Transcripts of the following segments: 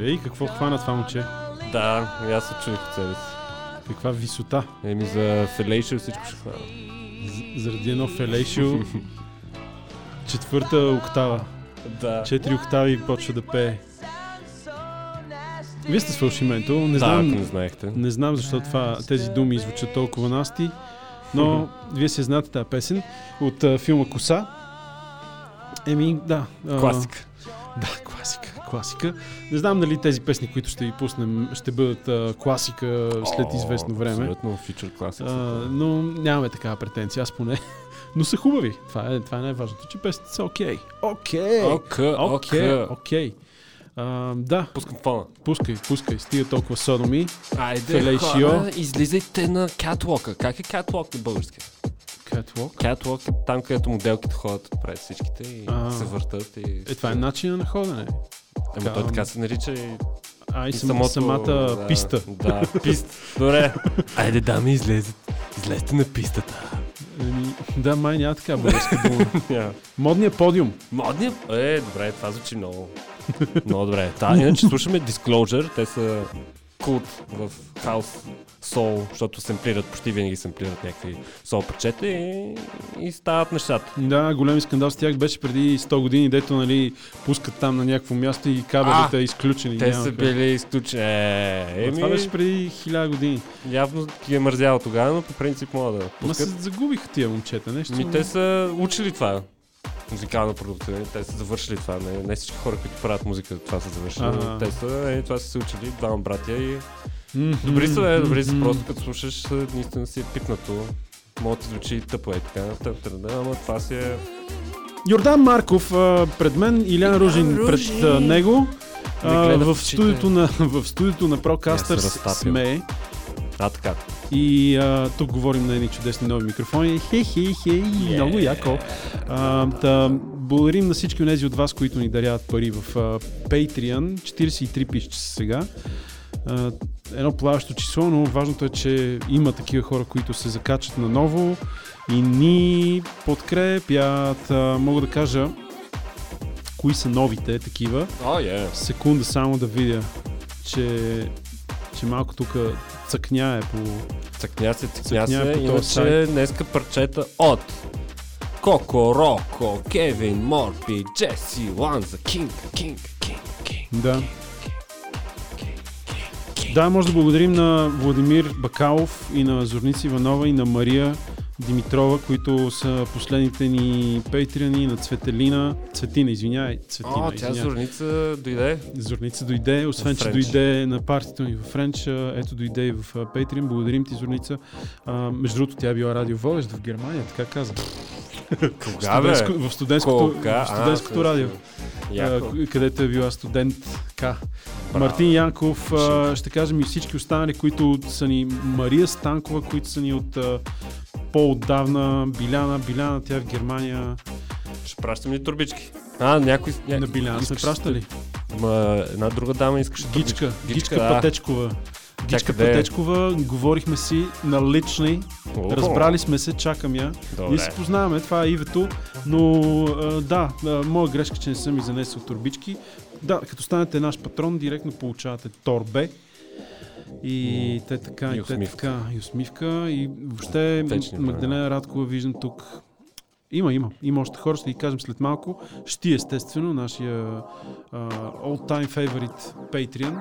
Ей, какво хвана това момче? Да, и аз се чуих от себе си. Каква висота? Еми за Фелейшо всичко ще хвана. З- заради едно фелейшио. Четвърта октава. Да. Четири октави почва да пее. Вие сте с фалшименто. Не да, знам, ако не знаехте. не знам защо това, тези думи звучат толкова насти, но вие се знаете тази песен от а, филма Коса. Еми, да. а, Класика. Да, класика, класика. Не знам дали тези песни, които ще ви пуснем, ще бъдат а, класика след О, известно време. Абсолютно, фичър класик. А, но нямаме такава претенция, аз поне. Но са хубави. Това е, това е най-важното, че песните са! Окей, Окей, окей. окей. А, Да, Пускам фона. пускай, пускай. Стига толкова содоми. Айде, Фелейшио. хора, излизайте на Catwalk. Как е Catwalk на български? Catwalk. Catwalk е там, където моделките ходят пред всичките и А. се въртат. И... Е, това е начина на ходене. Ами той така се нарича и, А, и, и сам, самото... самата да, писта. Да, писта. Добре. Айде, дами, излезете. Излезте на пистата. Еми, да, май няма така българска дума. Yeah. Модният подиум. Модния? Е, добре, това звучи много. Много добре. Та, иначе слушаме Disclosure. Те са култ в хаус сол, защото семплират, почти винаги семплират някакви сол парчета и, и стават нещата. Да, големи скандал с тях беше преди 100 години, дето нали, пускат там на някакво място и кабелите А, е изключени. Те са били изключени. Е, Ама Това еми, беше преди 1000 години. явно ги е мързяло тогава, но по принцип мога да Ма се пускат. загубиха тия момчета, нещо. Ми, те са учили това. Музикална продукция. Те са завършили това. Не, не всички хора, които правят музика, това са завършили. Ага. Те са, е, това са се учили, двама братя и Мгм, Добри са, бе, добри са, просто като слушаш, а, наистина си е пипнато. Може да ти звучи тъпо е така, тъп, тъп, да, ама това си е... Йордан Марков а, пред мен, Илян Ружин пред Ружин. а, него. А, в студиото на, в студиото на Procasters сме А, така. и а, тук говорим на едни чудесни нови микрофони. Хе, хе, хе, Е. много яко. А, да, благодарим на всички от тези от вас, които ни даряват пари в а, Patreon. 43 пишче са сега. Едно плаващо число, но важното е, че има такива хора, които се закачат наново и ни подкрепят. Мога да кажа кои са новите такива. О, е. Секунда само да видя, че, че малко тук цъкняе по... Цъкня се, цъкня Цъкня се. Иначе сайт. днеска парчета от Коко, Роко, Кевин, Морби, Джеси, Ланза, Кинг, Кинг, Кинг, Кинг. Да. Да, може да благодарим на Владимир Бакалов и на Зорница Иванова и на Мария Димитрова, които са последните ни пейтрияни на Цветелина. Цветина, извинявай. Цветина, О, тя извинявай. Зорница дойде. Зорница дойде, освен че дойде на партито ни в Френч, ето дойде и в Patreon. Благодарим ти, Зорница. А, между другото, тя е била радиоводещ в Германия, така каза. Кога, бе? В студентското, Кога? в студентското А, радио, Яко. където е била студентка. Браво. Мартин Янков, а, ще кажем и всички останали, които са ни Мария Станкова, които са ни от по-отдавна, Биляна, Биляна, тя е в Германия. Ще пращам ли турбички? А, някой... На някой Биляна сме пращали. Ма, една друга дама искаше Гичка, турбички. Гичка, да. Пътечкова. Гичка къде? Пътечкова, говорихме си на лични, О, разбрали сме се, чакам я. Добре. Ние се познаваме, това е Ивето, но а, да, а, моя грешка, че не съм ми занесъл турбички. Да, като станете наш патрон, директно получавате торбе. И те така, и, И те усмивка. така, и усмивка. И въобще Вечни Магдалена Радкова виждам тук. Има, има. Има още хора, ще ги кажем след малко. Ще естествено, нашия а, all-time favorite Patreon.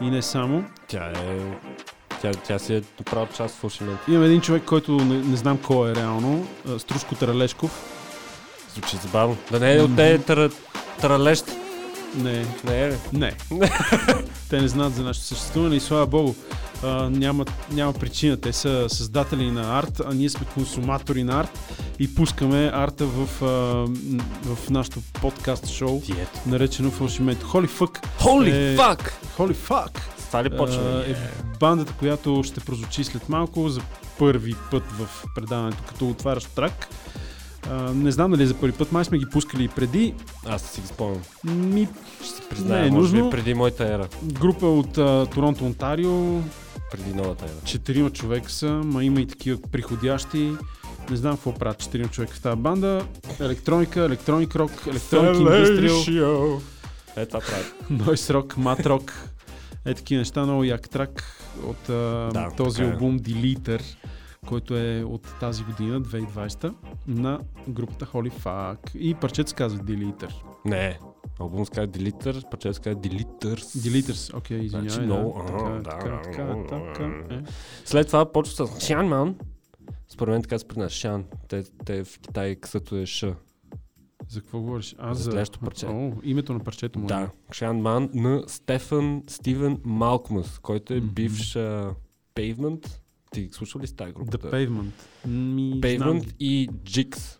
И не само. Тя е... Тя, тя си е направо част в фалшимент. Имам един човек, който не, не знам кой е реално. Струшко Таралешков. Звучи забавно. Да не е от те тара, таралещ. Не, Не е? Не. Те не знаят за нашето съществуване и слава богу, а, няма, няма причина. Те са създатели на арт, а ние сме консуматори на арт и пускаме арта в, а, в нашото подкаст шоу, наречено Фалшимент. Holy Fuck! Holy Е, fuck! Holy Fuck! Това ли почва? А, е бандата, която ще прозвучи след малко за първи път в предаването, като отварящ трак. А, не знам дали за първи път, май сме ги пускали и преди. Аз си ги спомням. Ми, Ще се призная, Не е може нужно. би преди моята ера. група от а, Торонто, Онтарио, Преди новата ера. четирима човека са, ма има и такива приходящи. Не знам какво правят четирима човека в тази банда. Електроника, електроник рок, електроник индустриал, Е, това правят. нойс рок, мат рок. Е такива неща, много як трак от а, Да, този е. албум Deleter, който е от тази година, 2020, на групата Holy Fuck. И парчето се казва Deleter. Не. Албум се казва Deleter, паче се казва Deleters. Deleters, окей, okay, извинявай. Значи да. много- Така, а, така, да, така, да, така, да. е. След това почва с Шанман. Според мен така се произнася Шан. Те, те в Китай късато е Ш. За какво говориш? А, За за... следващото парче. О, името на парчето му. е. Да. Шанман на Стефан Стивен Малкмус, който е бивш Pavement. Ти слушал ли с тази група? The Pavement. Ми, знам. Pavement и Jigs.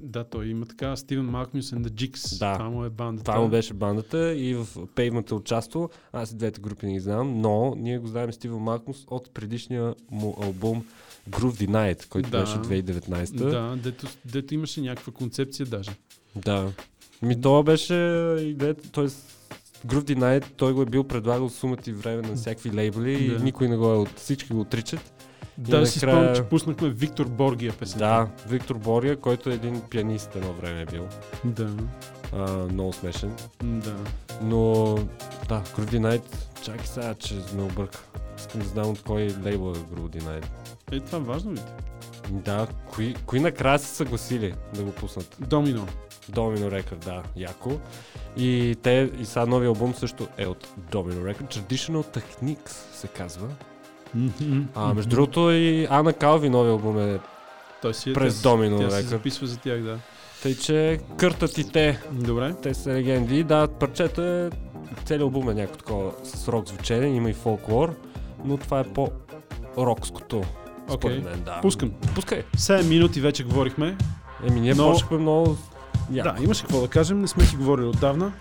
Да, той има така Стивен Малкмюс and the Jigs. Да. Това му е бандата. Това му беше бандата и в Pavement е участвал. Аз и двете групи не ги знам, но ние го знаем Стивен Малкмус от предишния му албум Groove Denied, който Да. беше 2019. Да, дето, дето имаше някаква концепция даже. Да. Ми това беше идеята, т.е. Groove Denied, той го е бил предлагал сумата и време на всякакви лейбли Да. и никой не го е от всички го отричат. Да, си накрая- спомням, че пуснахме Виктор Боргия песента. Да, Виктор Бория, който е един пианист едно време е бил. Да, А, много смешен. да. Но да, Groove Denied, чакай сега, че ме обърка. Искам да знам от кой лейбъл е Groove Denied. Е, това важно ли? ти? Да, кои, кои накрая са съгласили да го пуснат? Домино. Domino Record, да, яко. И те, и сега новия албум също е от Domino Record. Traditional Techniques се казва. А, между другото и Ана Калви новия албум е той си е, през тя, Domino тя се Record. записва за тях, да. Тъй, че къртат и те. Добре. Те са легенди. Да, парчето е... Целият албум е някакво такова с рок звучение, има и фолклор, но това е по-рокското. Според Окей. мен, да. Пускам. Пускай. 7 минути вече говорихме. Еми, ние Но- почнахме много... яко. Да, имаше какво да кажем, не сме си говорили отдавна.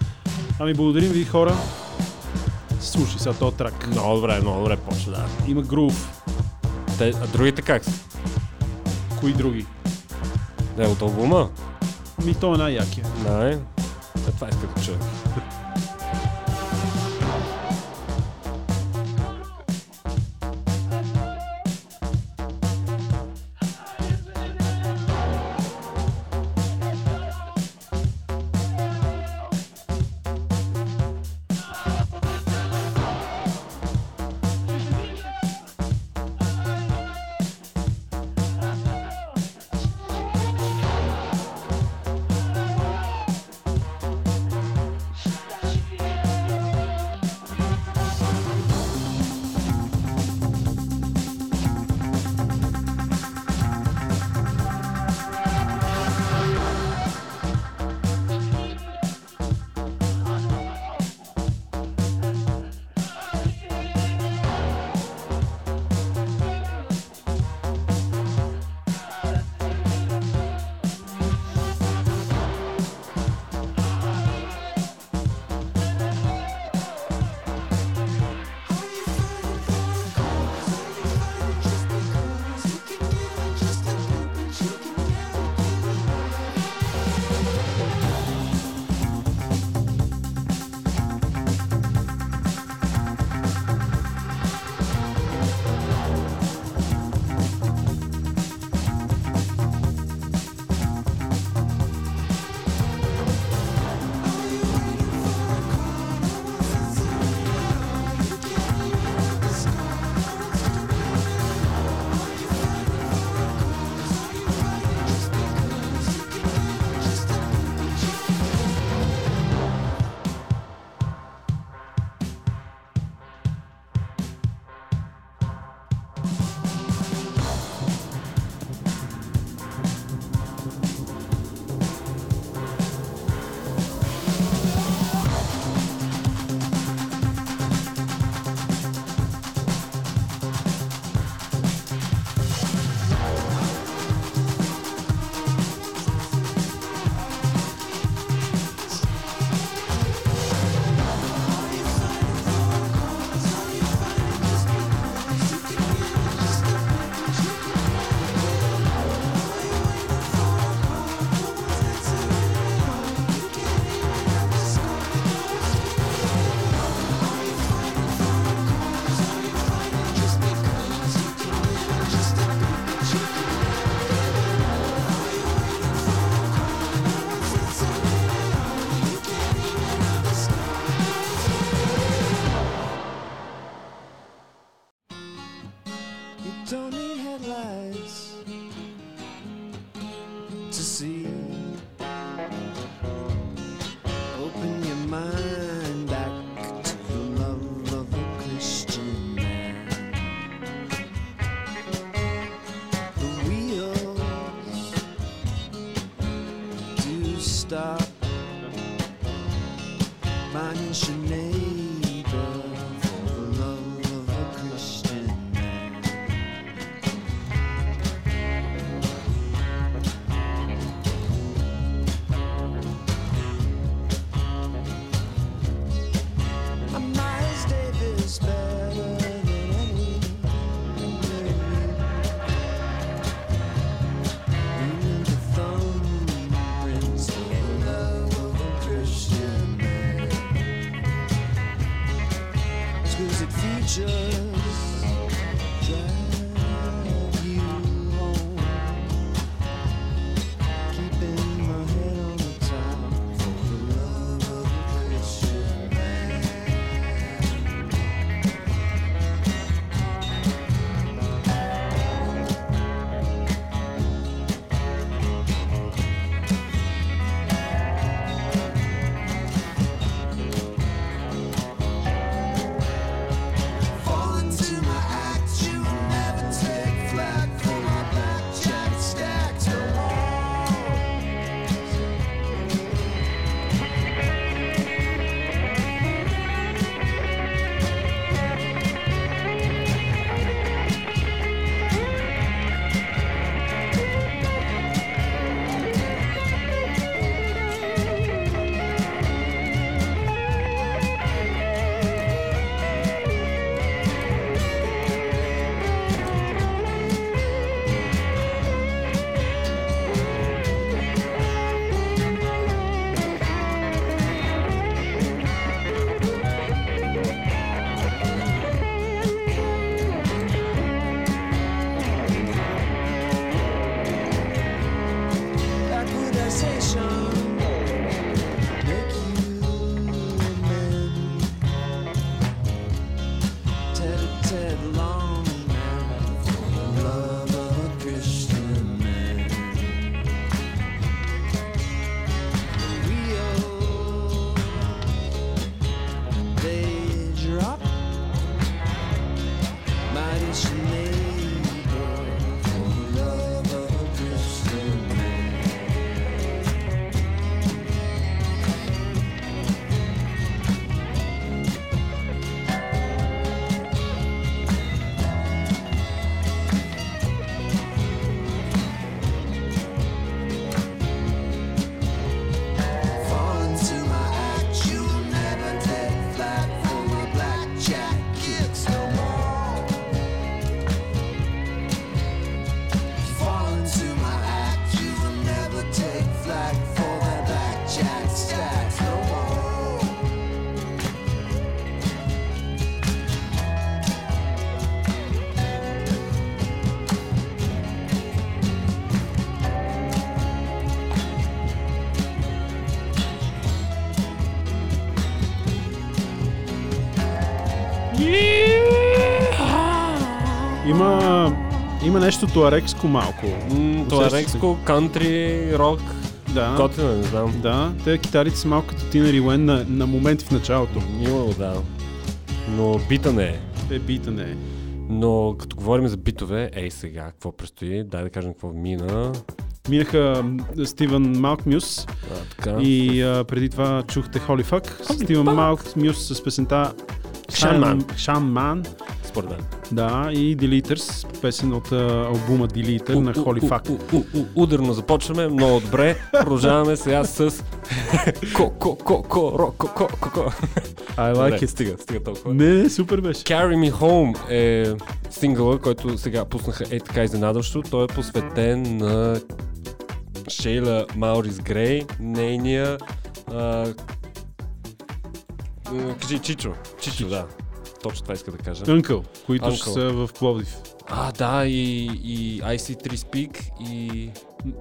Ами благодарим ви хора. Слушай сега този трак. Много добре, много добре почна, да. Има грув. Те, а другите как са? Кои други? Не, от албума? Ми то е най-якия. Е, това иска да чуя. Има, има нещо туарекско малко. М, Това е Усещате? рекско, кантри, рок, Да. готина, не знам. Да, те китарите са малко като Тинер и Уен на, на моменти в началото. Имало, да. Но бита не е. Е, бита не е. Но като говорим за битове, ей сега, какво предстои? Дай да кажем какво мина. Минаха Стивън Малкмюс А, така. и а, преди това чухте. Holy Стивън Fuck. Малкмюс с песента Shaman. Шанман. Според мен. Да, и Deleters, песен от а, албума Deleter на Holy Fuck. Ударно започваме, много добре. Продължаваме сега с ко ко ко ко ро ко ко ко ко. I like it. Стига, стига толкова. Не, супер беше. Carry Me Home е сингъла, който сега пуснаха е така изненадващо. Той е посветен на Шейла Маурис Грей, нейния а, кажи Чичо. Чичо, да. Точно това иска да кажа. Uncle, които ще Uncle. са в Пловдив. А, да, и, и IC3 Speak и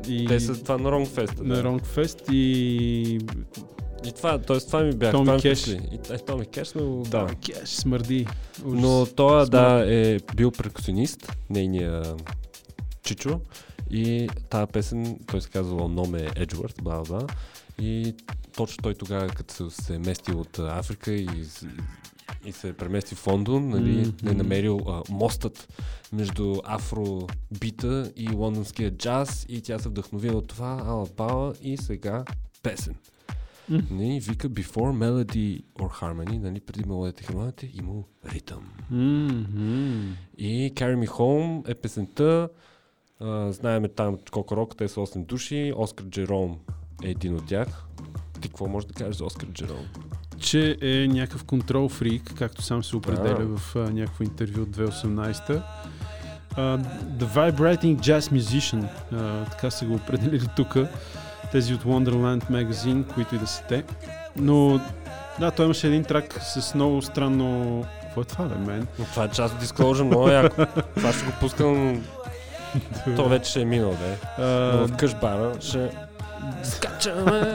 И те са това на Wrong Fest. на Да. Ронгфест и И това, т.е. това ми бях. Томи Кеш. И, е, Томи Кеш сме го да. Кеш смърди. Ужас. Но той да е бил перкусионист, нейния Чичо. И тази песен, той се казва Номе Еджвард, бла бла. И точно той тогава, като се, се е местил от Африка и, и се премести в Лондон, нали, Мгм. е намерил а, мостът между афробита и лондонския джаз и тя се вдъхновила от това, ала бала и сега песен. М. Не, вика before melody or harmony, нали, преди мелодията и хармонията има ритъм. Мгм. И Carry Me Home е песента, а, знаеме там Кокорок, те са 8 души, Оскар Джером е един от тях. Ти какво можеш да кажеш за Оскар Джером? Че е някакъв контрол фрик, както сам се определя Да. в а, някакво интервю от 2018. Uh, the Vibrating Jazz Musician, а, така са го определили тук, тези от Wonderland Magazine, които и да са те. Но да, той имаше един трак с много странно... Какво е това, бе, мен? Но това е част от Disclosure, много яко. Това ще го пускам, то вече ще е минал, бе. Но А, в къш бара ще скачаме.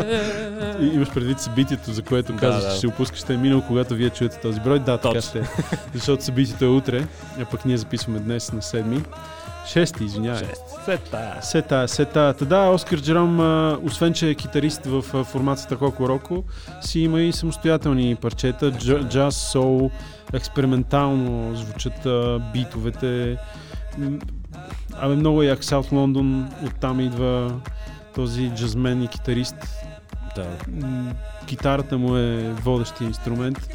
и- имаш предвид събитието, за което Да, казваш, да. че ще опускаш, ще е минало, когато вие чуете този брой. Да, така ще е. Защото събитието е утре, а пък ние записваме днес на 7. Шести, извинявай. Шест. Сета. Сета, сета. Та да, Оскар Джером, освен че е китарист в формацията Коко Роко, си има и самостоятелни парчета, дж- джаз, соул, експериментално звучат битовете. Абе, много е як Саут Лондон, оттам идва този джазмен и китарист. Да. Китарата му е водещия инструмент.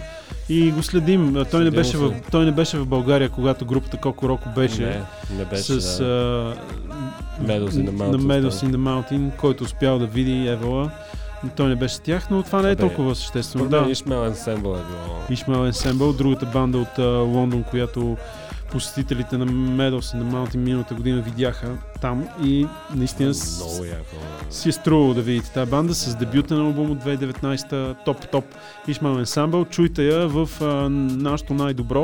И го следим. Той не, Следим беше в, той не беше в България, когато групата Коко Роко беше Не, не беше, с да. а, Meadows in the на Meadows in the Mountain, който успял да види Евала. Но той не беше с тях, но това не е Абе, толкова съществено. Да, Ишмел Ensemble е било. Ишмал Ensemble, другата банда от а, Лондон, която посетителите на in the Mountain миналата година видяха там и наистина с, Много яко. си е струвало да видите тази банда с дебюта на албум от 2019 топ-топ Ишмал Ensemble. Чуйте я в а, нашото най-добро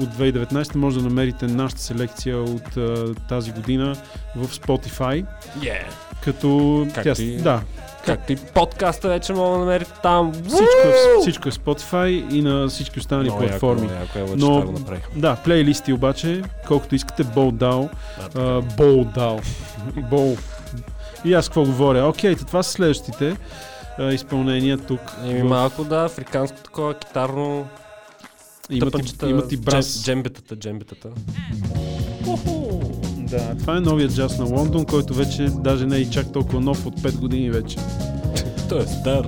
от 2019. Може да намерите нашата селекция от а, тази година в Spotify. Yeah. Като Както тя, и- да, Както и подкаста вече мога да намерите там. всичко е, всичко е Spotify и на всички останали Много яко, платформи. много яко, че Но- го. Да, плейлисти обаче, колкото искате, Болдал, Да, Болдал, Бол. И аз какво говоря? Окей, то това са следващите а, изпълнения тук. Еми в- малко да, африканско такова, китарно, Имат, и, имат и брас. джем- джембетата, джембетата. Да, това е новият джаз на Лондон, който вече даже не е и чак толкова нов от 5 години вече. Той е стар.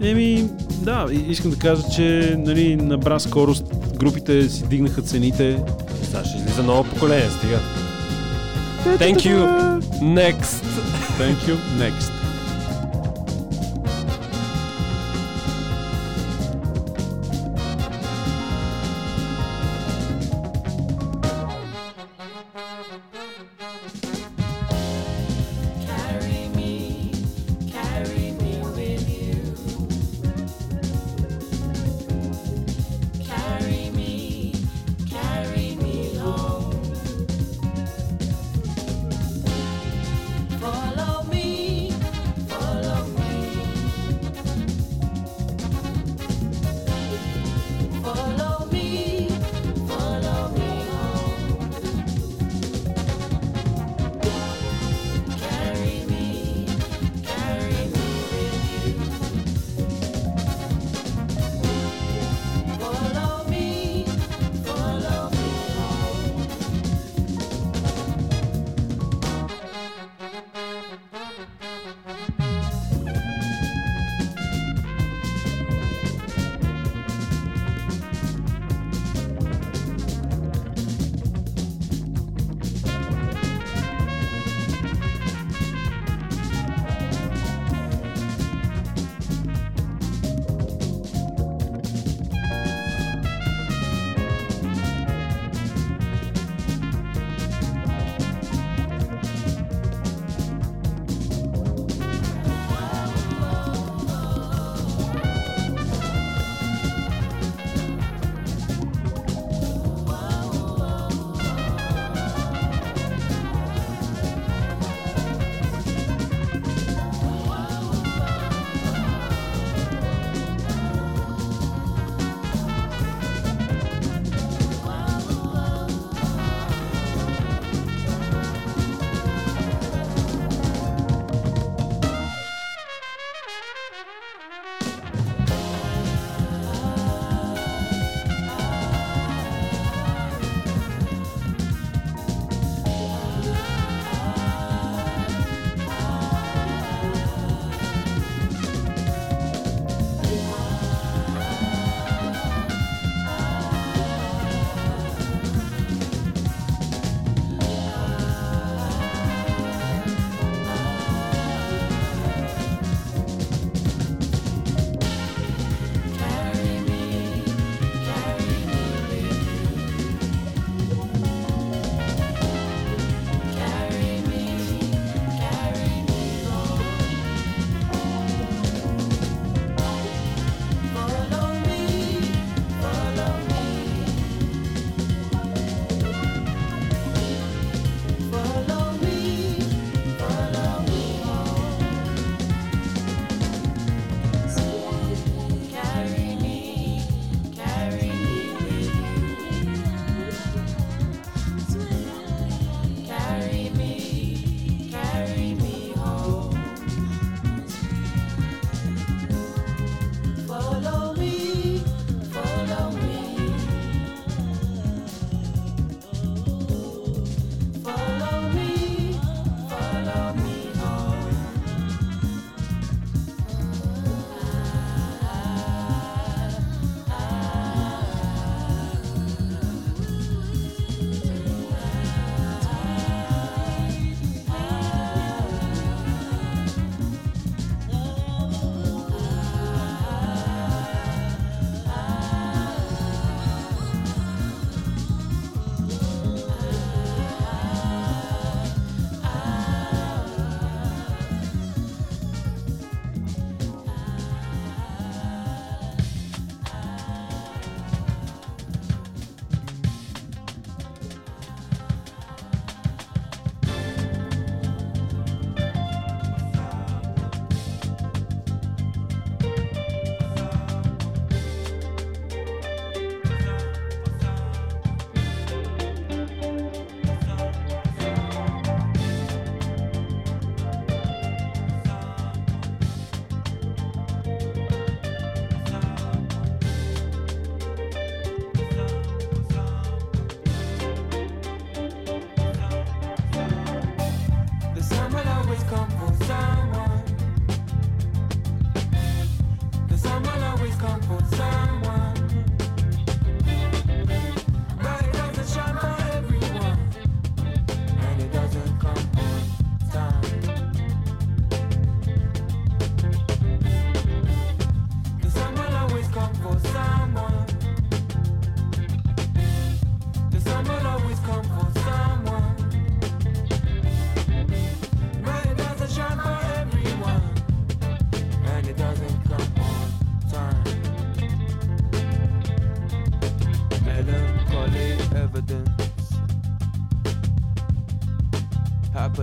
Еми, да, искам да кажа, че нали, набра скорост, групите си дигнаха цените. Сега ще излиза ново поколение, стига. Thank you. Next. Thank you. Next.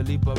Felipe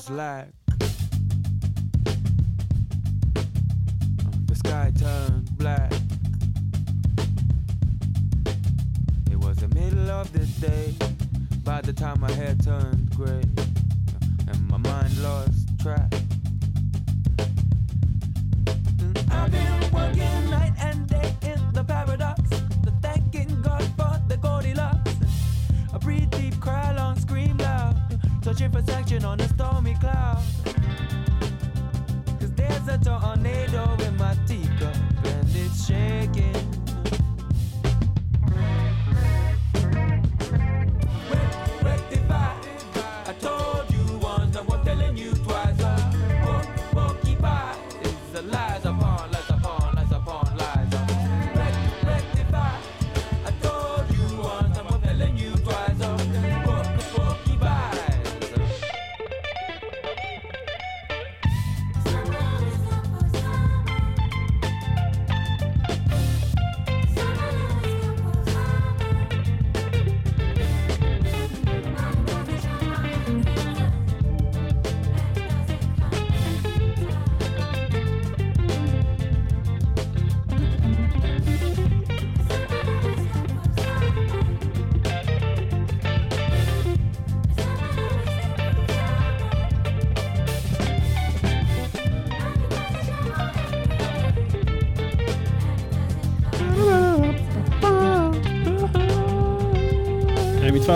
just lied. Searching for sanction on a stormy cloud. Cause there's a tornado in my teacup and it's shaking.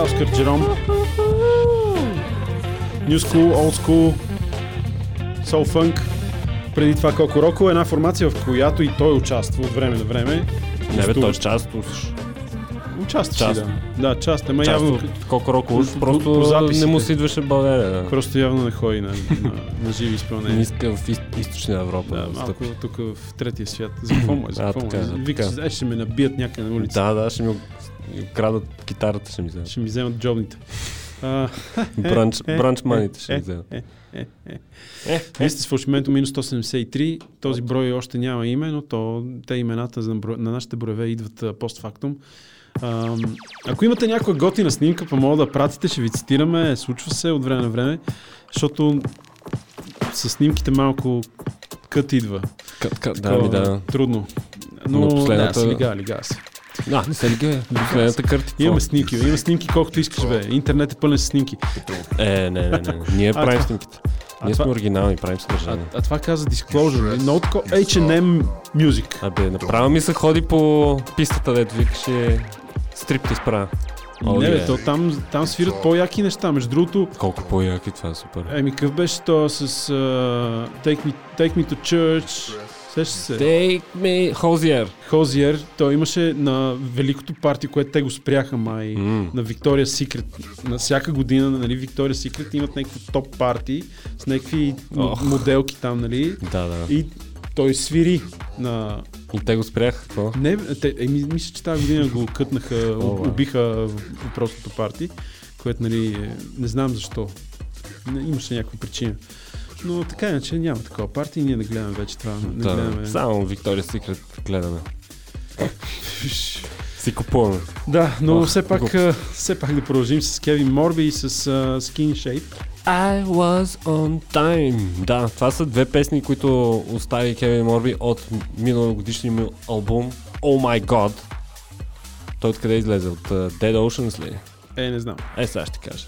Оскар Джером. New School, Old School, Soul Funk. Преди това Коко Роко, една формация, в която и той участва от време на време. Не бе, той е част от Участва част. си, да. Да, част, ама част явно, уж по- просто по записите. не му се идваше България. Да. просто явно не ходи на, на, на живи Не изпълнения. иска в из- източна Европа Да, да, малко тук в третия свят. За какво му е? За какво му е? да, Вика, е, ще ме набият някъде на улица. Да, да, ще ми крадат китарата, ще ми вземат. Ще ми вземат джобните. Бранч, е, бранч е, маните ще ми вземат. е. Е, Вие сте с фалшименто минус 173. Този брой още няма име, но то, те имената бро- на нашите броеве идват постфактум. Ако имате някаква готина снимка, па мога да пратите, ще ви цитираме. Случва се от време на време, защото с снимките малко кът идва. Кът, кът, да, ми да. Трудно. Но, Но последната... да, лига, лига си. А, не се ли ге? Последната картица. Имаме снимки, бе. има снимки колкото искаш, бе. Интернет е пълен с снимки. Е, не, не, не. Ние А, правим снимките. а Ние сме това- оригинални, правим А, съдържание. а това каза Disclosure? Много тако H&M Music. Абе, направо ми се ходи по пистата, дето викаше стрип ти справя. О, не, бе, е. то там, там свират по-яки неща. Между другото, Колко по-яки, това е супер. еми, какъв беше то с uh, Take, me, Take Me to Church? Сещаш се? Take me, Хозиер. Хозиер, той имаше на великото парти, което те го спряха май. М. на Victoria's Secret. На всяка година, нали, Victoria's Secret имат някакво топ парти с някакви Ох. моделки там, нали? Да, да. И той свири на... И те го спряха, какво? Не, те, еми, мисля, че тази година го кътнаха, бе. убиха въпросното парти, което, нали, е- не знам защо. Не, имаше някаква причина. Но така иначе няма такова парти и ние да гледаме вече това. Не Да, гледаме. само Виктория Секрет гледаме. Си купуваме. Да, но Ох, все, пак, все пак да продължим с Кевин Морби и с uh, Skin Shape. I was on time. Да, това са две песни, които остави Кевин Морби от миналогодишния му албум Oh My God. Той откъде излезе? От uh, Dead Oceans ли? Е, не знам. Е, сега ще кажа.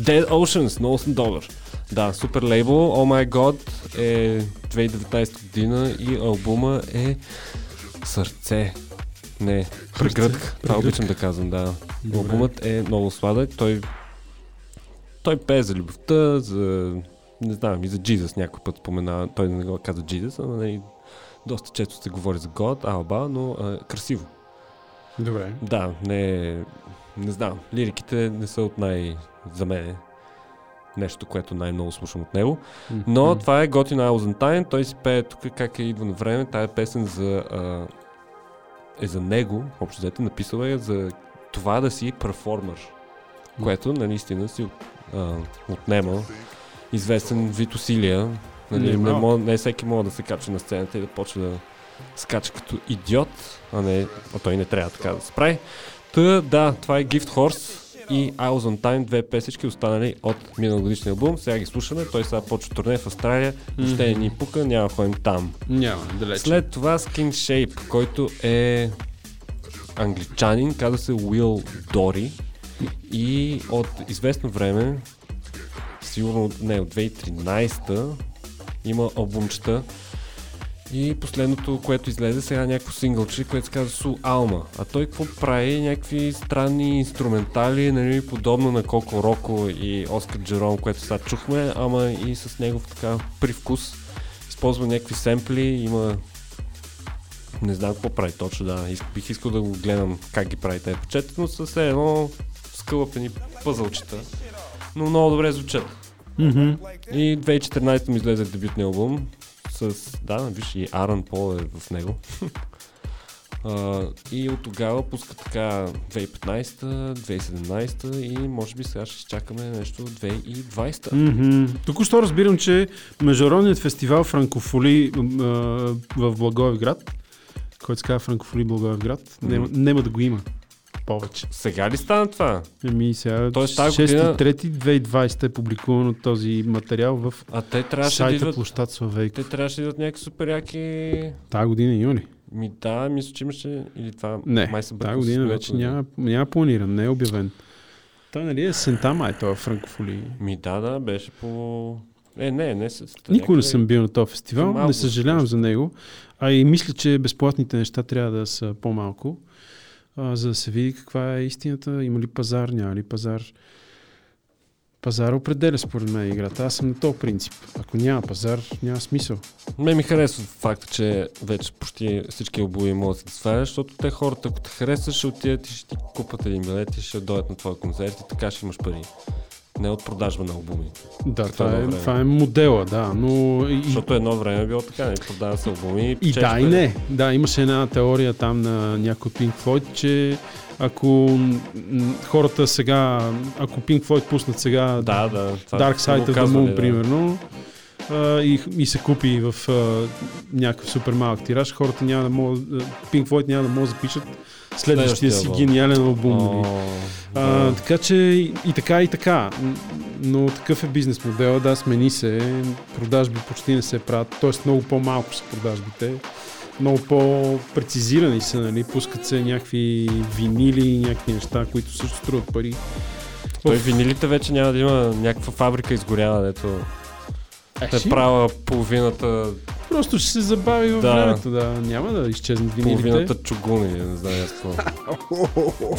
Dead Oceans, много съм добър. Да, супер лейбъл. Oh My God е 2019 година и албума е Сърце. Не, прегръдка. Това обичам да казвам, да. Добре. Албумът е много сладък. Той, той пее за любовта, за... Не знам, и за Jesus някой път споменава. Той не го каза Jesus, но нали, доста често се говори за God, алба, но а, красиво. Добре. Да, не, не знам. Лириките не са от най... за мен нещо, което най-много слушам от него. Но М. това е Готин Isles Time. Той си пее тук как е идва на време. Тая песен за, а, е за него, общо взето написал е за това да си перформер. Което наистина си а, отнема известен вид усилия. Нали, Не, не, малко. мога, не всеки може да се качва на сцената и да почва да скача като идиот, а не, а той не трябва така да се прави. Та, да, това е Gift Horse и I Was On Time, две песечки останали от миналогодишния албум. Сега ги слушаме, той сега почва турне в Австралия, въобще не ни пука, няма ходим там. Няма, далеч. След това Skin Shape, който е англичанин, казва се Уил Дори и от известно време, сигурно не, от 2013 има албумчета и последното, което излезе сега някакво синглче, което се казва Су Алма. А той какво прави? Някакви странни инструментали, нали, подобно на Коко Роко и Оскар Джером, което сега чухме, ама и с негов така привкус. Използва някакви семпли, има не знам какво прави точно, да. Бих искал да го гледам как ги прави тези печета, но са все едно скълъпени пъзълчета. Но много добре звучат. Мгм. И 2014 му излезе дебютния албум с, да, виж и Аран Пол е в него. А, и от тогава пуска така 2015, 2017 и може би сега ще изчакаме нещо 2020. Мгм. Току-що разбирам, че Международният фестивал Франкофоли а, в Благоевград, който се казва Франкофоли Благоевград, няма, няма да го има повече. Сега ли стана това? Еми сега Тоест тази година- 6.3.2020 е публикуван този материал в А те трябваше да сайта идват, Площад Славейков. те трябваше да идват някакви супер яки... Тази година има ли? Ми да, мисля, че имаше или това Не, май съм тази година вече няма, няма планиран, не е обявен. Той нали е сента май, това Франкофоли. Ми да, да, беше по... Е, не, не. С... Никога не съм бил на този фестивал, малко не съжалявам за него. А и мисля, че безплатните неща трябва да са по-малко, за да се види каква е истината, има ли пазар, няма ли пазар. Пазар определя според мен играта. Аз съм на този принцип. Ако няма пазар, няма смисъл. Ме ми харесва факта, че вече почти всички обои могат да се свалят, защото те хората, ако те харесват, ще отидат и ще ти купат един билет и ще дойдат на твоя концерт и така ще имаш пари. Не от продажба на албуми. Да, това е, това е модела, да. Но и, Защото едно време е било така, не продава се албуми и, печелиш да, и не. Да, имаше една теория там на някой Pink Floyd, че ако хората сега, ако Pink Floyd пуснат сега Да, да. Dark Side of the Moon, да. примерно, и, и се купи в а, някакъв супер малък тираж, хората няма да могат, Pink Floyd няма да могат да пишат следващия си гениален албум. нали. А, така че и, така и така. Но такъв е бизнес модела, да, смени се, продажби почти не се правят, т.е. много по-малко са продажбите, много по-прецизирани са, нали, пускат се някакви винили, някакви неща, които също струват пари. Той Оф. винилите вече няма да има някаква фабрика изгорява, дето Е, ще- правя половината, Просто ще се забави във Да. времето, да, няма да изчезнат винилите. половината чугуни, не знам аз какво.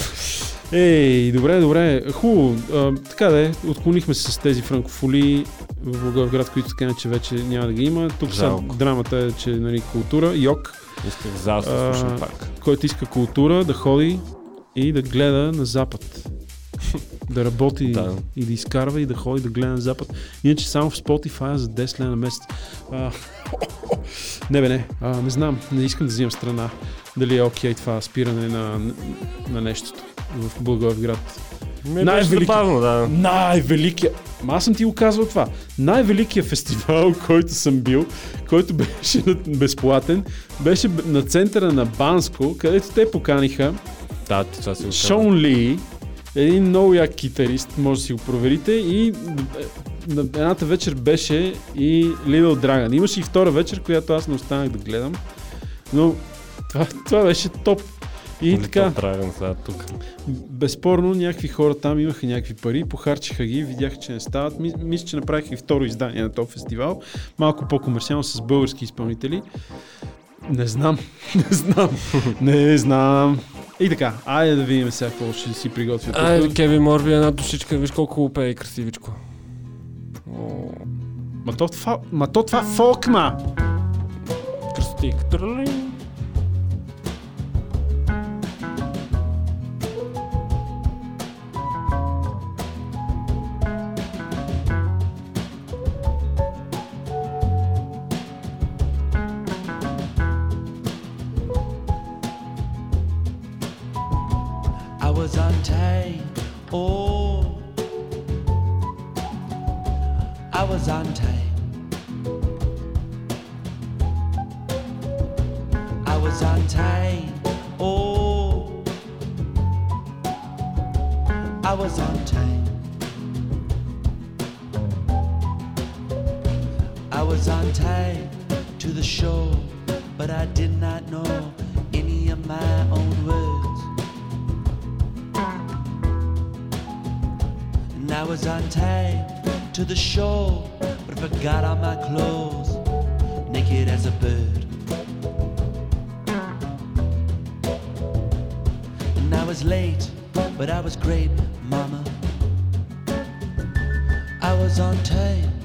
Ей, добре, добре. Хубаво. А, така да е, отклонихме се с тези франкофолии в Благоевград, които така че вече няма да ги има. Тук сега драмата е, че нали, култура, йог, Исках за да се А, който иска култура, да ходи и да гледа на запад. Да работи Да. и да изкарва и да ходи да гледа на запад. Иначе само в Spotify за 10 лена на месец. А, не бе, не. А, не знам. Не искам да взимам страна. Дали е окей това спиране на, на нещото в Благоевград. Най-велики- да. Най-великият. Ма аз съм ти го казвал това. Най-великият фестивал, който съм бил, който беше безплатен, беше на центъра на Банско, където те поканиха Да, това си. Шон Ли, един много як китарист, може да си го проверите, и е, на едната вечер беше и Little Dragon. Имаше и втора вечер, която аз не останах да гледам, но това, това беше топ. И Little така, Dragon сега тук. безспорно някакви хора там имаха някакви пари, похарчиха ги, видяха, че не стават. Ми- Мисля, че направиха и второ издание на този фестивал, малко по-комерциално с български изпълнители. Не знам, не знам, не знам. И така, айде да видим сега какво ще си приготвя. тук. Ай, Кеви Морби, една душичка, виж колко пее и красивичко. Ма то, това, ма то това фолк, ма! красотик. I was untamed. I was untamed. Oh, I was untamed. I was untamed to the shore, but I did not know any of my own words. And I was untamed to the shore, but I forgot all my clothes, naked as a bird. And I was late, but I was great, mama. I was on Not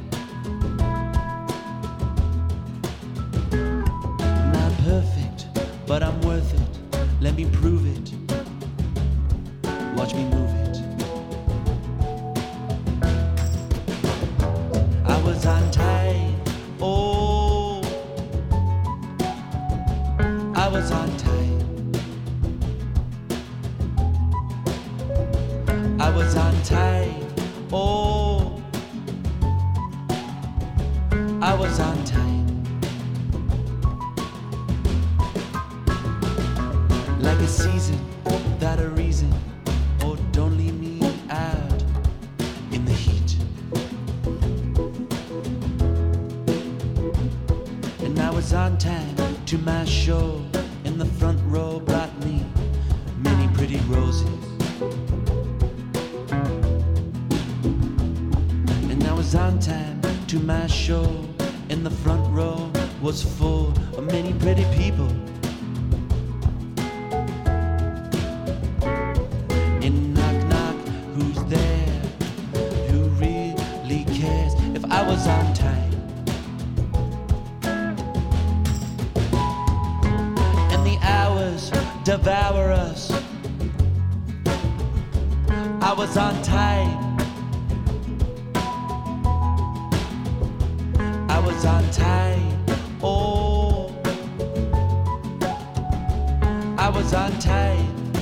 was on time.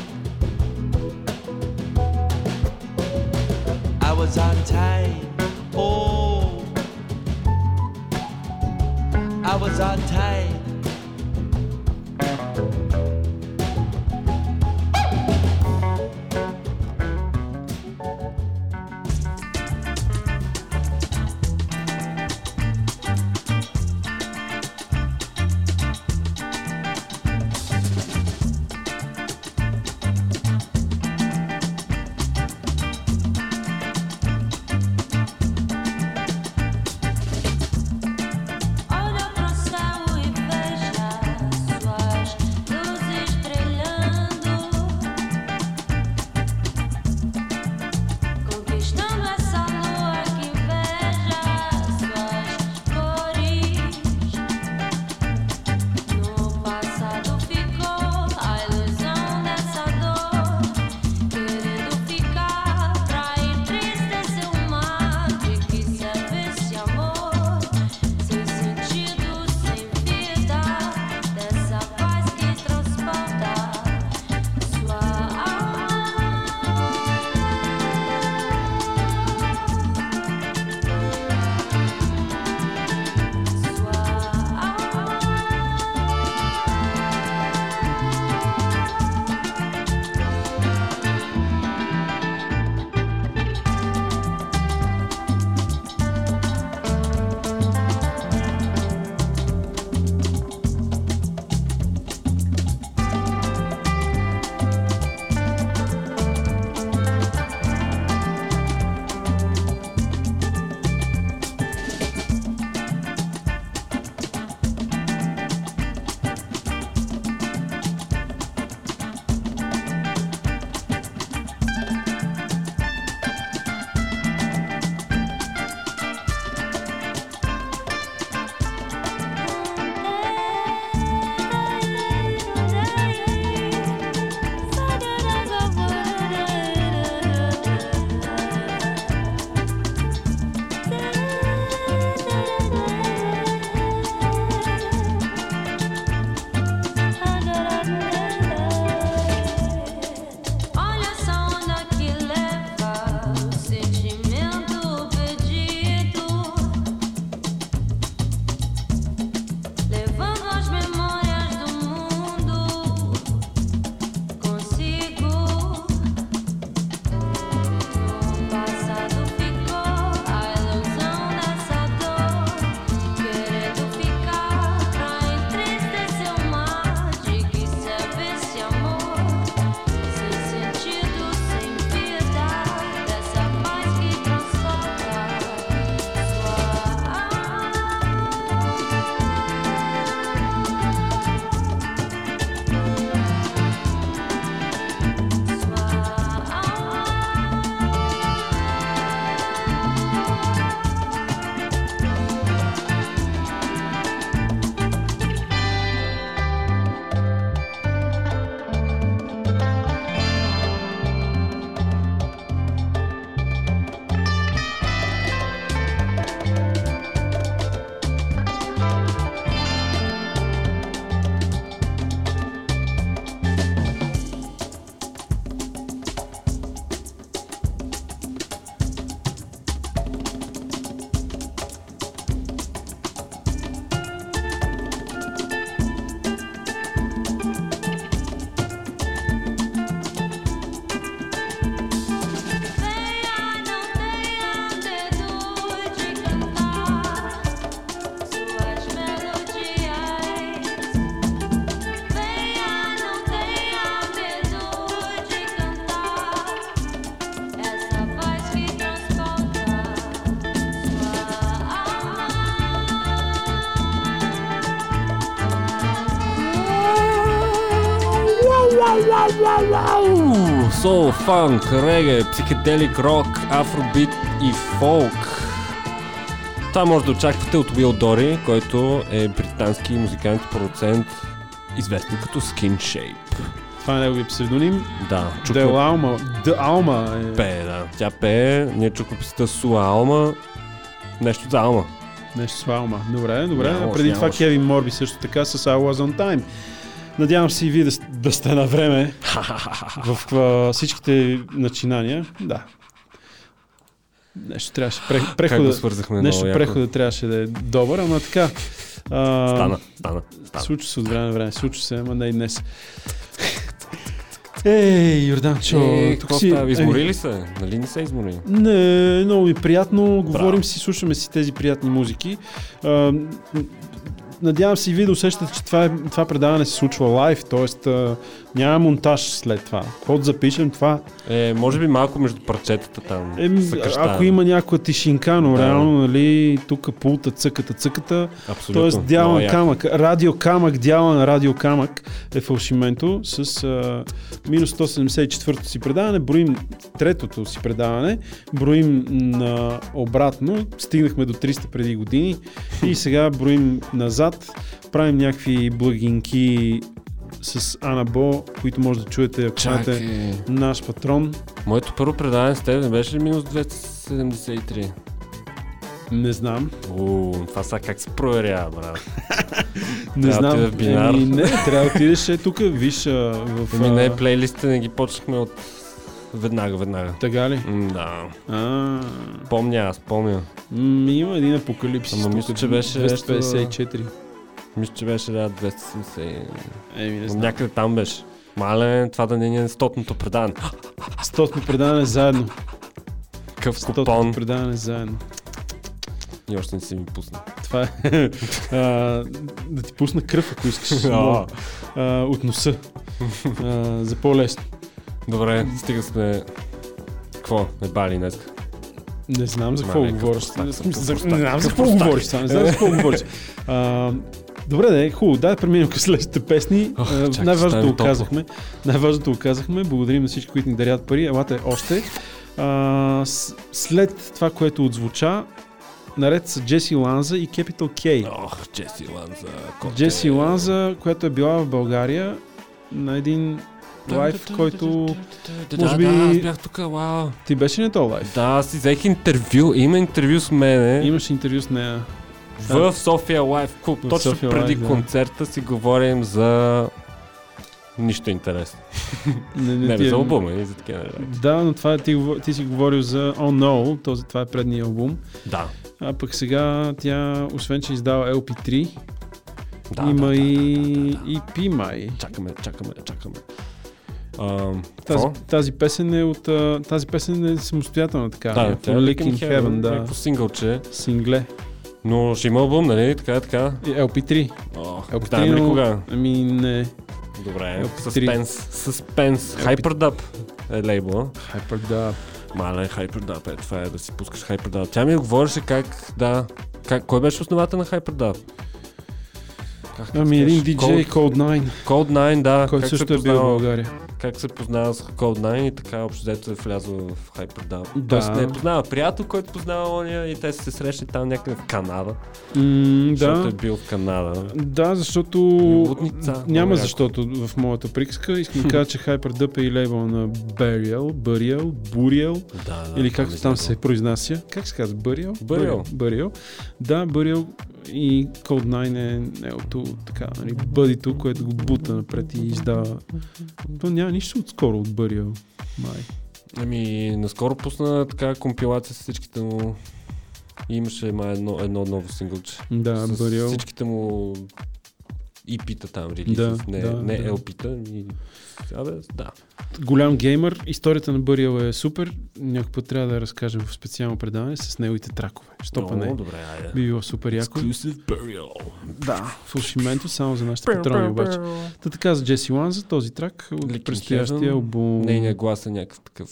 I was on time. Oh, I was on time. Сол, фанк, реге, психоделик, рок, афробит и фолк. Това може да очаквате от Уил Дори, който е британски музикант и продуцент, известен като Skin Shape. Това е неговия псевдоним. Да, Дел чухме Алма. Д Алма е пее, да. Тя пее, ние чухме песента Суа Алма, нещо за Алма. нещо с Алма. Добре, добре. Няма лошо, Преди няма това. Кевин Морби също така с I Was On Time. Надявам се и вие да, да сте на време в а, всичките начинания. Да. Нещо трябваше. Пре, Как го прехода, свързахме нещо много прехода трябваше да е добър, ама така. А, Стана, стана, стана. Случва се от време на време. Случва се, ама не и днес. Ей, Йорданчо, Е, тук си... става? еми, Измори ли се? Нали не се измори? Не, много ми приятно. Говорим си, слушаме си тези приятни музики. А, надявам се и вие да усещате, че това, е, това предаване се случва лайв, т.е. няма монтаж след това. Какво да запишем това? Е, може би малко между парчетата там. Е, ако има някаква тишинка, но Да. реално, нали, тук пулта, цъката, цъката, Абсолютно. Тоест дялан камък, радио камък, на радио камък е фалшименто с а, минус 174-то си предаване, броим третото си предаване, броим на обратно, стигнахме до 300 преди години и сега броим назад, правим някакви благинки с Анабо, които може да чуете, ако Чакай. наш патрон. Моето първо предаване с теб не беше ли минус 273? Не знам. О, това сега как се проверява, брат? Не Трябва знам. в бинар. Еми, не, трябва да отидеш е тук, виж в... Ами не, плейлистите не ги почнахме от веднага, веднага. Така ли? М, Да, А, помня, аз помня. м, има един апокалипсис. Ама мисля, че беше нещо- 254. Мисля, че беше да, 270. Еми, не знам. Някъде там беше. Мале, това да не е стотното предаване. Стотно предаване заедно. Къв купон. предаване заедно. И още не си ми пусна. Това е. а, да ти пусна кръв, ако искаш. А. от носа. А, за по-лесно. Добре, стига сме... Какво? Не бали днес. Не знам за какво говориш. Не знам за- какво говориш. Не знам за какво говориш. Добре, да, хубаво. Дай да преминем към следващите песни. Чакай, Най-важното го казахме. Най-важното го казахме. Благодарим на всички, които ни дарят пари. Елате още. А, след това, което отзвуча, наред с Джеси Ланза и Capital K. Ох, Джеси Ланза. Джеси Ланза, която е била в България на един лайф, който... Може би- да, аз бях тук, вау. Ти беше на този лайф? Да, си взех интервю. Има интервю с мене. Имаш интервю с нея. В София Лайф Клуб. Точно София преди Live, да. концерта си говорим за нищо интересно. Не, Не, ти не е- за албума и за такива неща. Да, но това е, ти, ти си говорил за Oh No, този, това е предния албум. Да. А пък сега тя, освен че издава LP3, да има да, да, и да, да, да. EP май. Чакаме, чакаме, чакаме. Ам, Тази, тази песен е от... Тази песен е самостоятелна така. Да, For Lick in Heaven, да. Някакво синглче. Сингле. Но ще има албум, нали? Така, така. И LP3. О, LP3, знаем ли кога? Ами не. Добре. LP3. Съспенс. Съспенс. LP3. Hyperdub е лейбла. Hyperdub. Мале, Hyperdub е. Това е да си пускаш Hyperdub. Тя ми говореше как, да... Как, кой беше основател на Hyperdub? Как Ами един DJ, Cold, Cold 9, Cold 9, да. който също е бил в България. как се познава с Cold 9 и така общо взето е влязъл в Hyperdub. Да. Тоест не е познава приятел, който познава ония и те са се срещали там някъде в Канада. М, Защото да. е бил в Канада. Да, защото лудница, няма защото в моята приказка. Искам да кажа, че Hyperdub е и лейбъл на Burial, Burial, Burial, Да, да. или както там се произнася. Как се казва? Burial? Burial. Burial. Да, Burial и Cold 9 е неговото така, нали, бъдито, което го бута напред и издава. То няма нищо отскоро от Burial. Май. Ами, наскоро пусна така компилация с всичките му. И имаше май едно, едно ново синглче. Да, с Burial. всичките му EP-та там, релизи. Да, не, да, не да. LP-та. И... Абе, да. Голям геймър. Историята на Burial е супер. Някой път трябва да я разкажем в специално предаване с неговите тракове. Штопа не. Добре, айде. Би било супер яко. Exclusive Burial. Да, фалшименто само за нашите патрони обаче. Та така за Джеси Уан за този трак от предстоящия албум. Нейният глас е някакъв такъв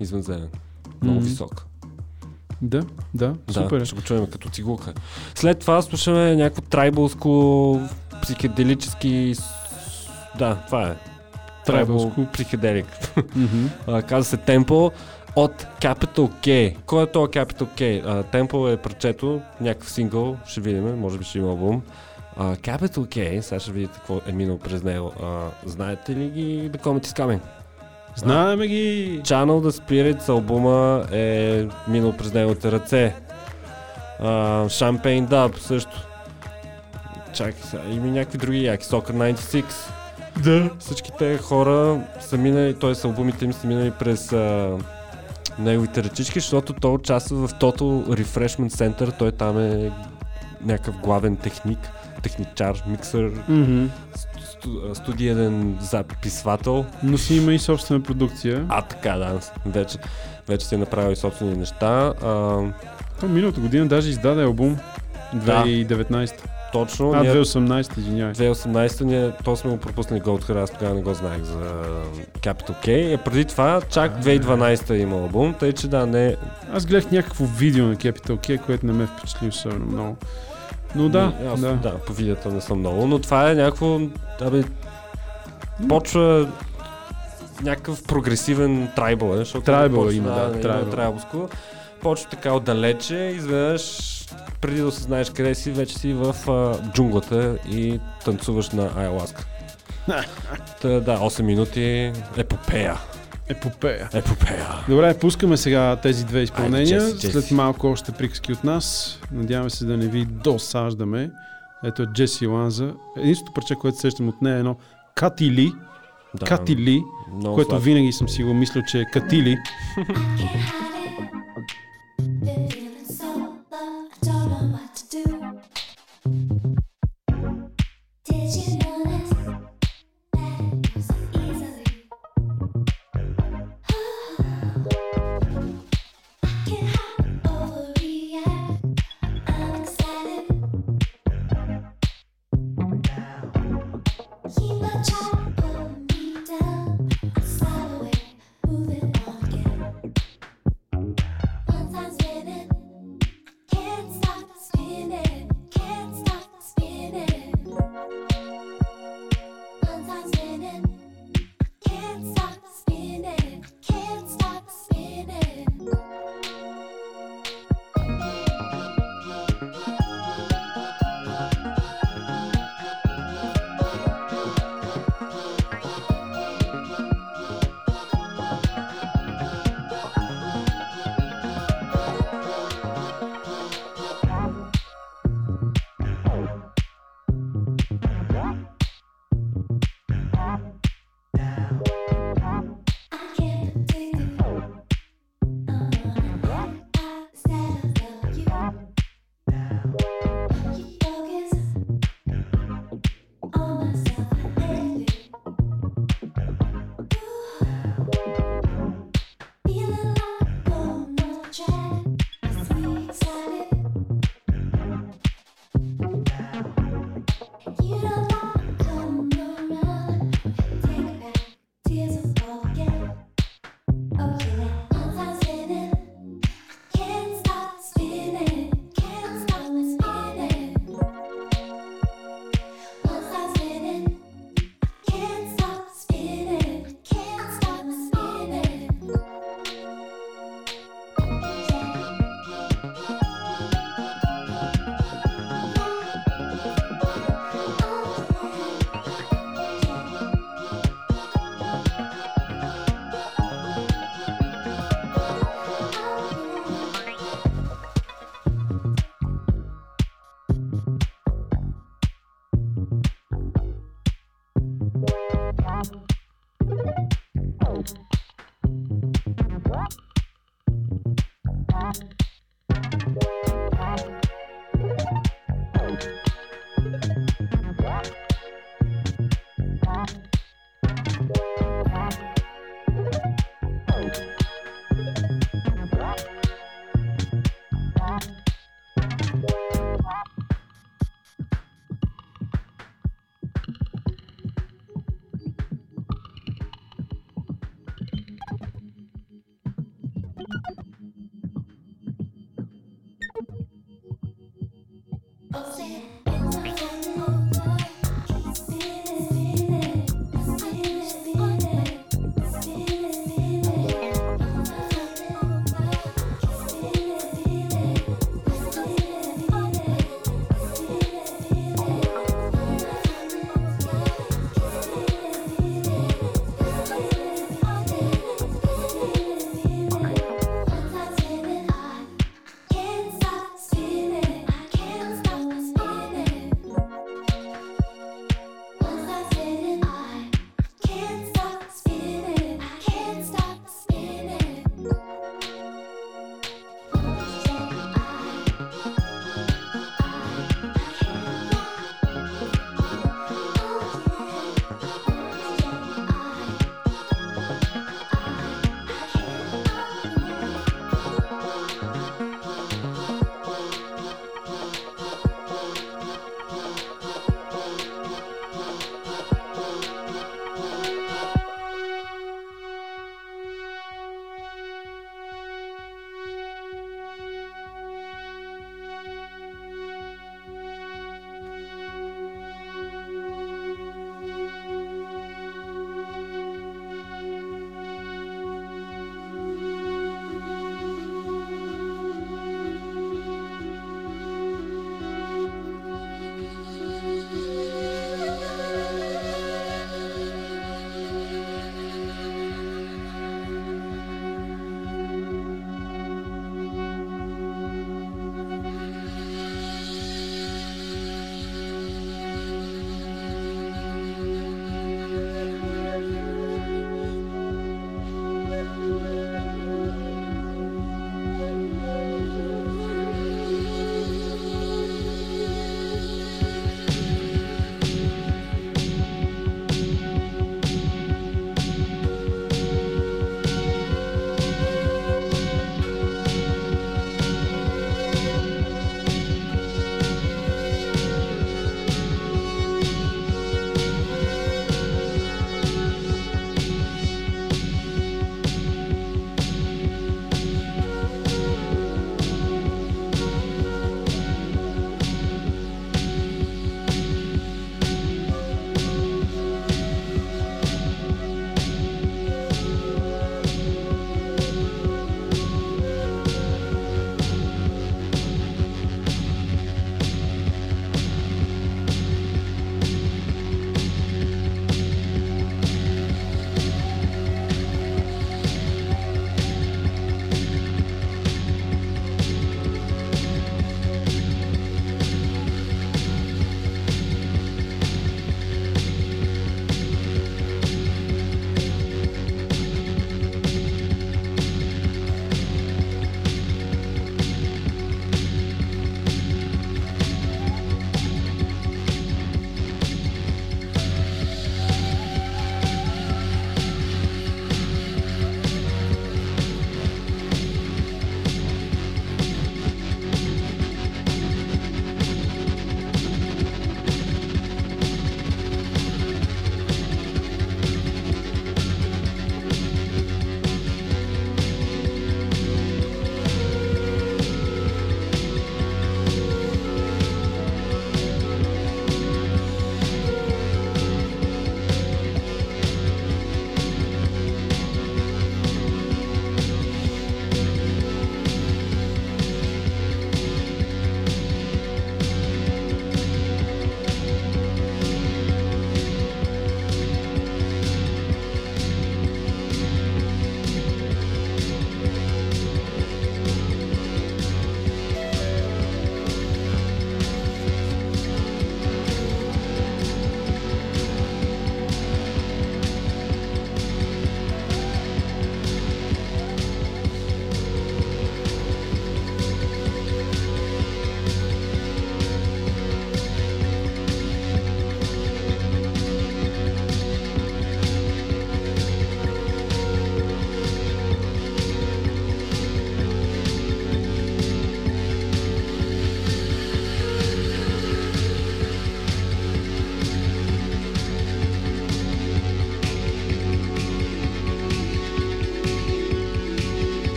извънземен. Много Мгм. висок. Да, да, Да, супер. ще го чуем като цигулка. След това слушаме някакво трайбълско, психоделически... с- Да, това е. Трайбълско. Мгм. А, казва се Tempo от Capital K. Кой е това Capital K? Tempo е парчето, някакъв сингъл, ще видим, може би ще има албум. А, Capital K, сега ще видите какво е минало през него. А, знаете ли ги The Comet is Coming? Знаеме ги. Channel the Spirits албума е минал през неговите ръце. А, Champagne Dub също. Чакай сега, има някакви други яки. Soccer 96. Да. Всички те хора са минали, т.е. албумите им са минали през а, неговите ръчички, защото той участва в Total Refreshment Center. Той там е някакъв главен техник, техничар, миксър, Мгм. Сту, студиен записвател. Но си има и собствена продукция. А, така, да. Вече, вече си е направил и собствени неща. А, То миналата година даже издаде албум. Да. 2019. точно. А, ние- 2018, извинявай. 2018 ние, то сме го пропуснали Gold аз тогава не го знаех за Capital K. Е, преди това, чак 2012 има албум, тъй че да, не... Аз гледах някакво видео на Capital K, което не ме впечатли особено много. Но да, аз, да. да. по видеята не съм много, но това е някакво... Абе, почва някакъв прогресивен трайбъл, е, защото Трайбъл има, да, има трайбъл. трайбълско. Почва така отдалече, изведнъж преди да осъзнаеш къде си, вече си в а, джунглата и танцуваш на Айаласка. Та, да, 8 минути епопея. Епопея. Епопея. Добре, пускаме сега тези две изпълнения. Айде, Джеси, Джеси. След малко още приказки от нас. Надяваме се да не ви досаждаме. Ето Джеси Ланза. Единственото парче, което сещам от нея е едно Катили. Да, Катили, което сладко. винаги съм си го мислил, че е Катили.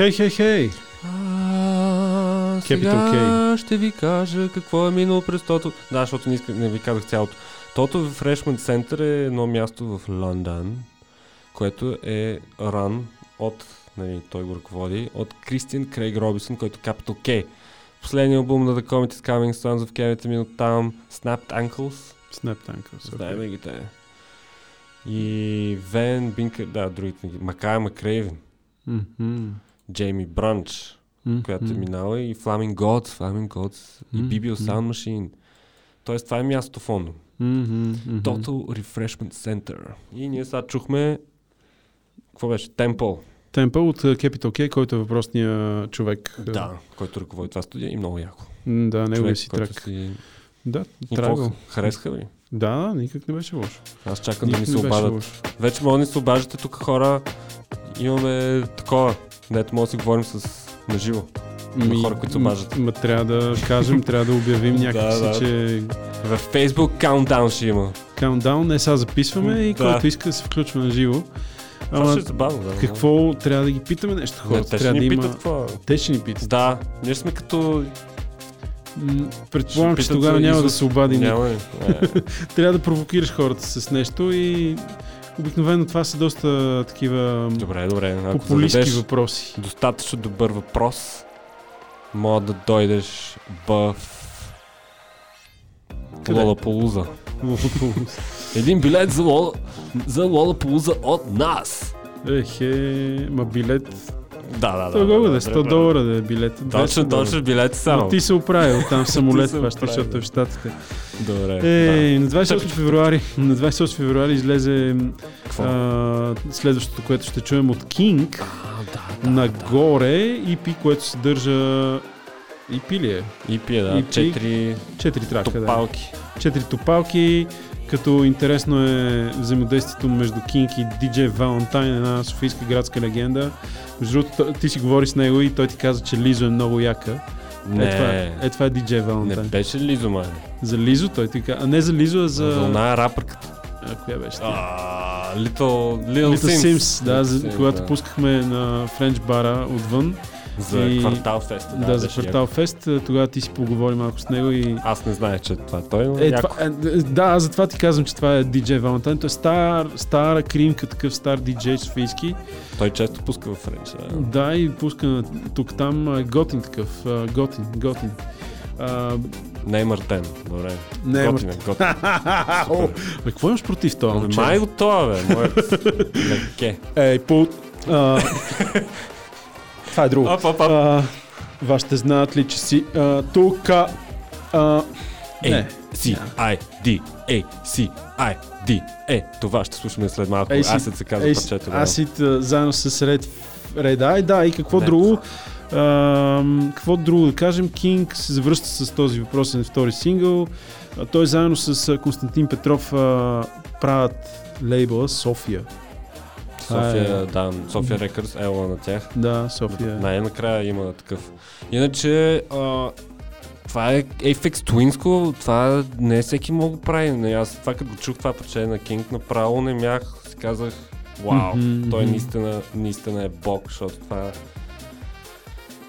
Хей, хей, хей! А, Capital сега ще ви кажа какво е минало през тото. Да, защото не, иска, не ви казах цялото. Тото Freshman Center е едно място в Лондон, което е ран от, нали, той го ръководи, от Кристиан Крейг Робинсън, който е Capital K. Последният албум на The Comet is Coming, Sons of Kemet мин от там, Snapped Ankles, Snap Tankers. знаем ги те. И Вен Бинкер, да, другите ги, Макай Макрейвен, Мгм. Джейми Бранч, Мгм. която е минала и Flaming Gods, Flaming Gods и Мгм, BBO мгм. Sound Machine. Тоест това е в Лондон. Мгм, мгм. Total Refreshment Center. И ние сега чухме какво беше? Temple. Темпъл от uh, Capital K, който е въпросния човек. Да, който ръководи това студия и много яко. Да, неговия си трак. си... Да, И трагъл. какво? Харесаха ли? Да, никак не беше лошо. Аз чакам да ми Никак се обадят. Вече може да ни се обаждате тук хора. Имаме такова. Дето може да си говорим с наживо. Ми, хора, които се обаждат. Ма трябва да кажем, трябва да обявим някакси, да. че В Facebook Countdown ще има. Countdown, не сега записваме и Да. който иска да се включва на живо. Ама ще е забавно. Да, какво трябва да ги питаме нещо Не, хората? те ще трябва ни да питат има... Те ще ни питат. Да, ние сме като... Предполагам, Ще че тогава няма да Исус. се обади. Няма? Е. Трябва да провокираш хората с нещо и обикновено това са доста такива Добре, добре. Ако популистски въпроси. достатъчно добър въпрос, мога да дойдеш в Къде? Лолаполуза. Един билет за, Лола, за Лолаполуза от нас. Ехе, ма билет. Да, да, да. Това колко да е? да, 100 долара да е билет. 200 Точно, долара. точно билет само. Но ти се оправил там в самолет, хващаш, оправил. защото е в Штатите. Добре. Е, да. на 28 Тъпичко. февруари, на 28 февруари излезе а, следващото, което ще чуем от King, А, да, нагоре EP, което съдържа EP ли е? И пие, да. Пи. Четири Четири трака, да. топалки. Четири топалки, като интересно е взаимодействието между King и DJ Valentine, една софийска градска легенда. Между другото, ти си говори с него и той ти каза, че Лизо е много яка. Не, Е, това, е, е, това е DJ не Valentine. беше Лизо, май. За Лизо той ти каза, а не за Лизо, а за... За рапърката. А, коя беше? А, Little, Little, Little Sims. Sims, да, за, Sims, когато да. пускахме на Френч бара отвън, За и- квартал феста. да, за беше квартал фест, тогава ти си поговори малко с него и... Аз не знаех, че това е той, но Е, яко. това, е, да, аз затова ти казвам, че това е DJ Valentine. Той е стар, стара кримка, такъв стар диджей софийски. Той често пуска в Френч. Да. Да, и пуска тук-там а, готин такъв. Готин, готин. А, Не е Мартен. Добре. не, е. О, бе, какво имаш против това, момче? Май го това, бе. Моят. Ей. А, това е друго. Оп, оп, оп. А, вашите знаят ли, че си а, тук... А, Ей, не. C, I, D, A, C, I, D, е. Това ще слушаме след малко. Аз се казва Ей, парчето. а, заедно с Red Red Eye, да, и какво Не. друго? Ам, какво друго да кажем? Кинг се завръща с този въпросен втори сингъл. А, той заедно с а, Константин Петров а, правят лейбъла София. София, е- да, София Рекърс, ела на тях. Да, София. Най-накрая има такъв. Иначе, а, това е Apex Twinsko, това не всеки мога да прави. Не, аз това като чух това парче на Кинг, направо не мях, си казах, вау, Мгм, той наистина, наистина е бог, защото това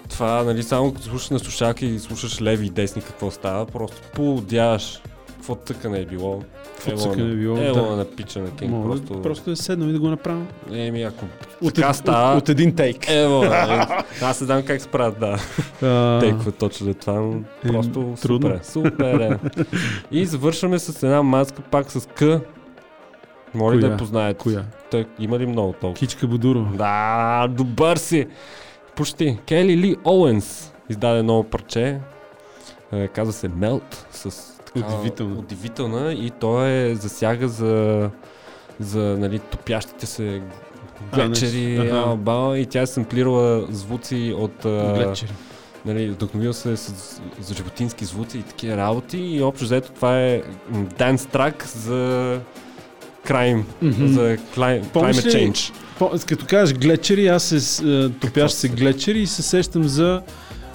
това, нали, само като слушаш на слушалки и слушаш леви и десни какво става, просто поудяваш какво тъкане е било. Какво е било, Ело да. на пича на Кинг, Мога просто... просто... е седнал и да го направим. Еми, ако От, така става... от, от един тейк. Ево, нали, аз не знам как се правят, да. А, Тейква точно за това, но Е, просто трудно. супер, е, супер е. И завършваме с една маска пак с К. Моля да я познаете. Коя? Той, има ли много толкова? Кичка Бодурова. Да, добър си! Почти. Кели Ли Оуенс издаде ново парче. Е, казва се Мелт. С такава Удивително. Удивителна и то е засяга за за нали, топящите се глечери, значи, аха. а, бал, и тя е самплирала звуци от Глечери. нали, вдъхновил се с, за животински звуци и такива работи и общо взето това е данс трак за crime, Мгм. за Помниш climate change. По, като кажеш глечери, аз се с- топящ се се- глечери и се сещам за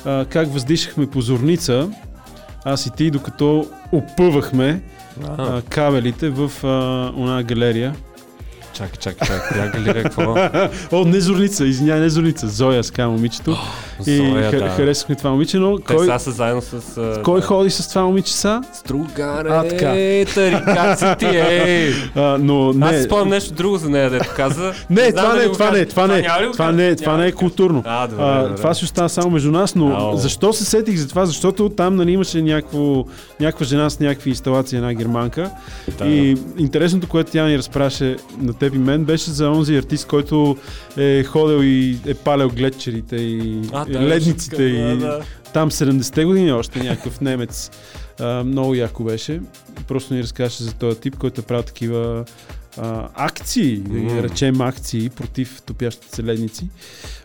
а, как въздишахме по зорница, аз и ти, докато опъвахме а, кабелите в а, една галерия. Чакай, чакай, чакай. Коя галерия, какво? О, не Зорница, извинявай, не Зорница. Зоя с казва момичето. И Зоя, ха- да. харесахме това момиче, но Те кой, сега са заедно с... а, кой да. ходи с това момиче са? Стругаре, А, така. тарикаци ти, ей! А, но не. Аз си спомням нещо друго за нея, дето каза. Не, знам това дали не, го това кажа. не, това не, няма ли го това кажа? не, това Няма не ли е го кажа? културно. А, добре, А, добре. това си остава само между нас, но Ау. защо се сетих за това? Защото там нали, имаше някакво, някаква жена с някакви инсталации, една германка. Да. И интересното, което тя ни разпраше на теб и мен, беше за онзи артист, който е ходил и е палял гледчерите и, А, и да, ледниците. да, и да. там 70-те години още някакъв немец. А, много яко беше. Просто ни разкаже за този тип, който е правил такива а, акции, да ги речем акции против топящите се ледници.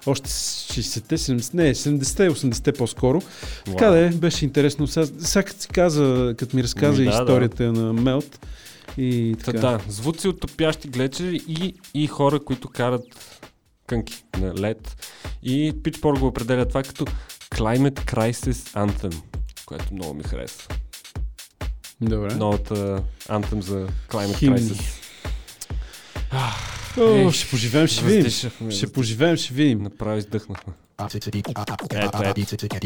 Още с 60-те, 70 не, 70-те, 80-те по-скоро. Така Уау. да е, беше интересно. Сега, сега като си каза, като ми разказа Ми, да, да. историята на Мелт и Та, така. да, звуци от топящи глечери и, и хора, които карат кънки на лед. И Pitchfork го определя това като Climate Crisis Anthem, което много ми харесва. Добре. Новата Anthem за Climate Химни. Crisis. О, Ех, ще поживеем, ще видим. Ще поживеем, ще видим. Направо издъхнахме. Ето,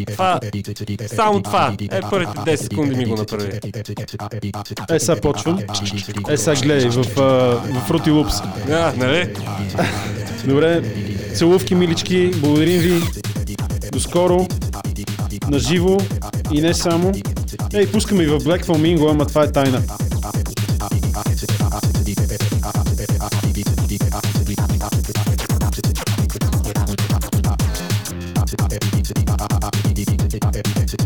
Това, само това. Е, първите 10 секунди ми го направи. Е, сега почвам. Е, сега гледай в, в Fruity Loops. А, нали? Добре, целувки, милички, благодарим ви. До скоро. На живо и не само. Ей, пускаме и в Black Flamingo, ама това е тайна. take my everything to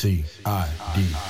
C I D.